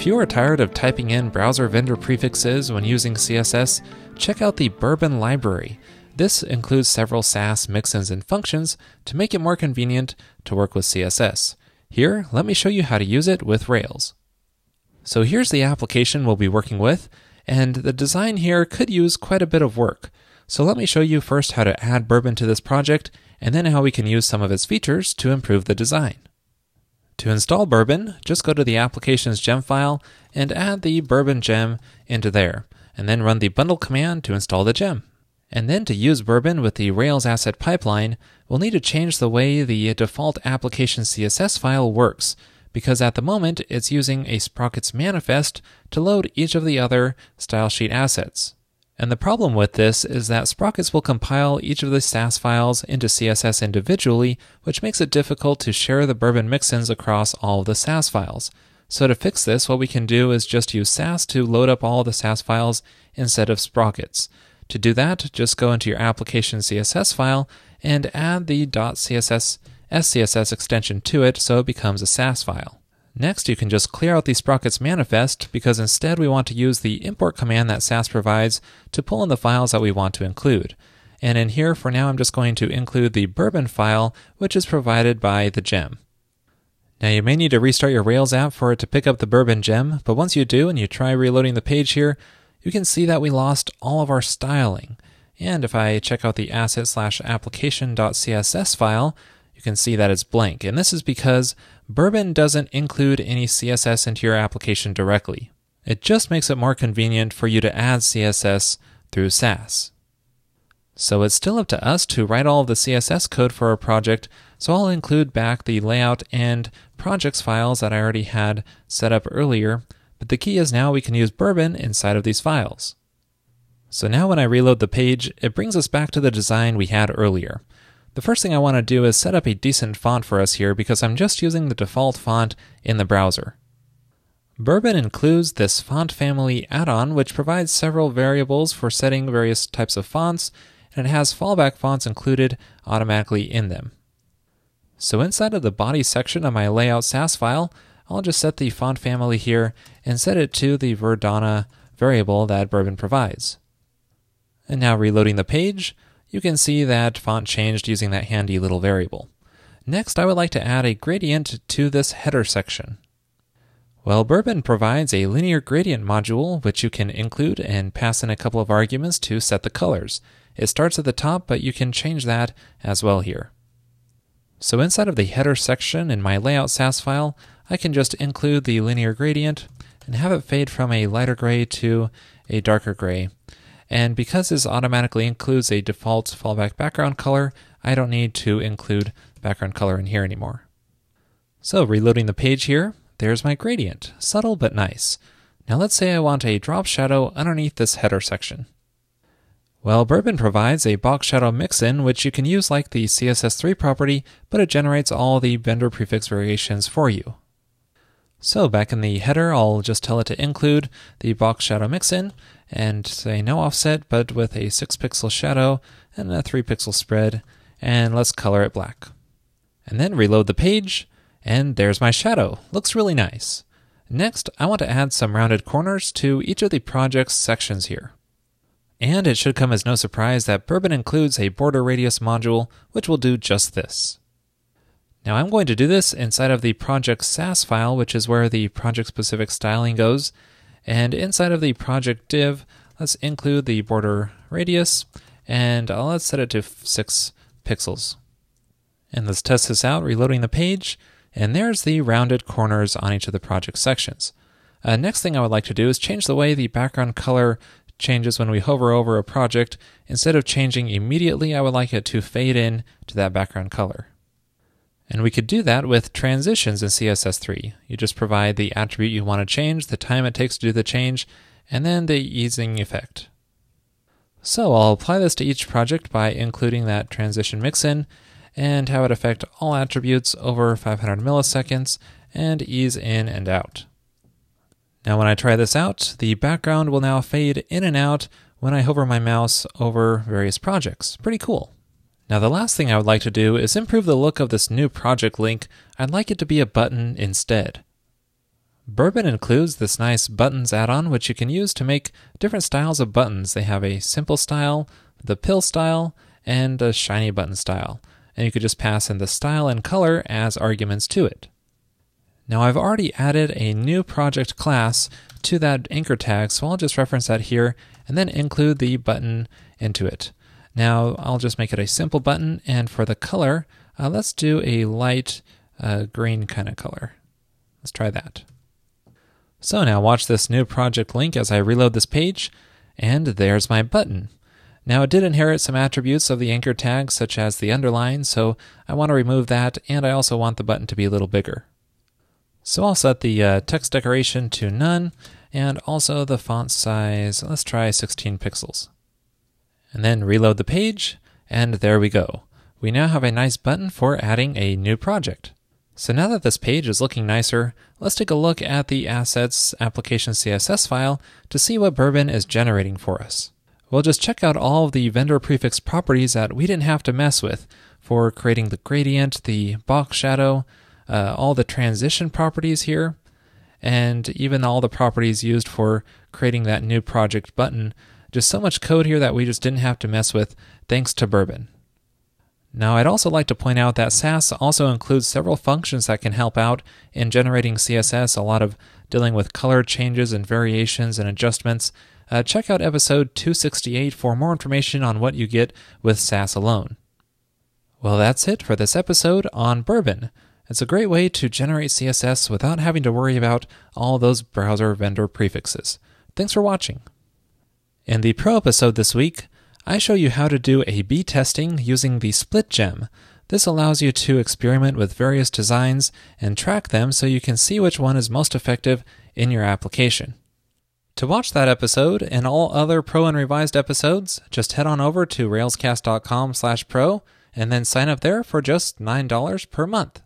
If you are tired of typing in browser vendor prefixes when using CSS, check out the Bourbon library. This includes several Sass mixins and functions to make it more convenient to work with CSS. Here, let me show you how to use it with Rails. So here's the application we'll be working with, and the design here could use quite a bit of work. So let me show you first how to add Bourbon to this project, and then how we can use some of its features to improve the design. To install Bourbon, just go to the application's gem file and add the Bourbon gem into there, and then run the bundle command to install the gem. And then to use Bourbon with the Rails asset pipeline, we'll need to change the way the default application CSS file works, because at the moment it's using a Sprockets manifest to load each of the other stylesheet assets. And the problem with this is that Sprockets will compile each of the Sass files into CSS individually, which makes it difficult to share the Bourbon mixins across all of the Sass files. So to fix this, what we can do is just use Sass to load up all the Sass files instead of Sprockets. To do that, just go into your application CSS file and add the .css SCSS extension to it so it becomes a Sass file. Next, you can just clear out the Sprockets manifest because instead we want to use the import command that Sass provides to pull in the files that we want to include. And in here, for now, I'm just going to include the Bourbon file, which is provided by the gem. Now, you may need to restart your Rails app for it to pick up the Bourbon gem, but once you do and you try reloading the page here, you can see that we lost all of our styling. And if I check out the asset slash application.css file, you can see that it's blank. And this is because Bourbon doesn't include any CSS into your application directly. It just makes it more convenient for you to add CSS through Sass. So it's still up to us to write all the CSS code for our project, so I'll include back the layout and projects files that I already had set up earlier, but the key is now we can use Bourbon inside of these files. So now when I reload the page, it brings us back to the design we had earlier. The first thing I want to do is set up a decent font for us here because I'm just using the default font in the browser. Bourbon includes this font family add-on which provides several variables for setting various types of fonts and it has fallback fonts included automatically in them. So inside of the body section of my layout Sass file, I'll just set the font family here and set it to the Verdana variable that Bourbon provides. And now reloading the page, you can see that font changed using that handy little variable. Next, I would like to add a gradient to this header section. Well, Bourbon provides a linear gradient module which you can include and pass in a couple of arguments to set the colors. It starts at the top, but you can change that as well here. So inside of the header section in my layout Sass file, I can just include the linear gradient and have it fade from a lighter gray to a darker gray. And because this automatically includes a default fallback background color, I don't need to include background color in here anymore. So reloading the page here, there's my gradient, subtle but nice. Now let's say I want a drop shadow underneath this header section. Well, Bourbon provides a box shadow mixin, which you can use like the CSS3 property, but it generates all the vendor prefix variations for you. So back in the header, I'll just tell it to include the box shadow mixin and say no offset, but with a 6 pixel shadow and a 3 pixel spread, and let's color it black. And then reload the page, and there's my shadow. Looks really nice. Next, I want to add some rounded corners to each of the project's sections here. And it should come as no surprise that Bourbon includes a border radius module, which will do just this. Now I'm going to do this inside of the project Sass file, which is where the project specific styling goes. And inside of the project div, let's include the border radius and let's set it to 6 pixels. And let's test this out, reloading the page. And there's the rounded corners on each of the project sections. Uh, next thing I would like to do is change the way the background color changes when we hover over a project. Instead of changing immediately, I would like it to fade in to that background color. And we could do that with transitions in CSS3. You just provide the attribute you want to change, the time it takes to do the change, and then the easing effect. So I'll apply this to each project by including that transition mixin and how it affect all attributes over 500 milliseconds and ease in and out. Now when I try this out, the background will now fade in and out when I hover my mouse over various projects. Pretty cool. Now the last thing I would like to do is improve the look of this new project link. I'd like it to be a button instead. Bourbon includes this nice buttons add-on which you can use to make different styles of buttons. They have a simple style, the pill style, and a shiny button style. And you could just pass in the style and color as arguments to it. Now I've already added a new project class to that anchor tag, so I'll just reference that here and then include the button into it. Now I'll just make it a simple button, and for the color, uh, let's do a light uh, green kind of color. Let's try that. So now watch this new project link as I reload this page, and there's my button. Now it did inherit some attributes of the anchor tag, such as the underline, so I want to remove that, and I also want the button to be a little bigger. So I'll set the uh, text decoration to none, and also the font size, let's try 16 pixels. And then reload the page, and there we go. We now have a nice button for adding a new project. So now that this page is looking nicer, let's take a look at the assets application CSS file to see what Bourbon is generating for us. We'll just check out all of the vendor prefix properties that we didn't have to mess with for creating the gradient, the box shadow, uh, all the transition properties here, and even all the properties used for creating that new project button. Just so much code here that we just didn't have to mess with thanks to Bourbon. Now, I'd also like to point out that Sass also includes several functions that can help out in generating CSS, a lot of dealing with color changes and variations and adjustments. Uh, check out episode 268 for more information on what you get with Sass alone. Well, that's it for this episode on Bourbon. It's a great way to generate CSS without having to worry about all those browser vendor prefixes. Thanks for watching. In the Pro episode this week, I show you how to do A B testing using the split gem. This allows you to experiment with various designs and track them so you can see which one is most effective in your application. To watch that episode and all other Pro and Revised episodes, just head on over to railscasts.com/pro and then sign up there for just $9 per month.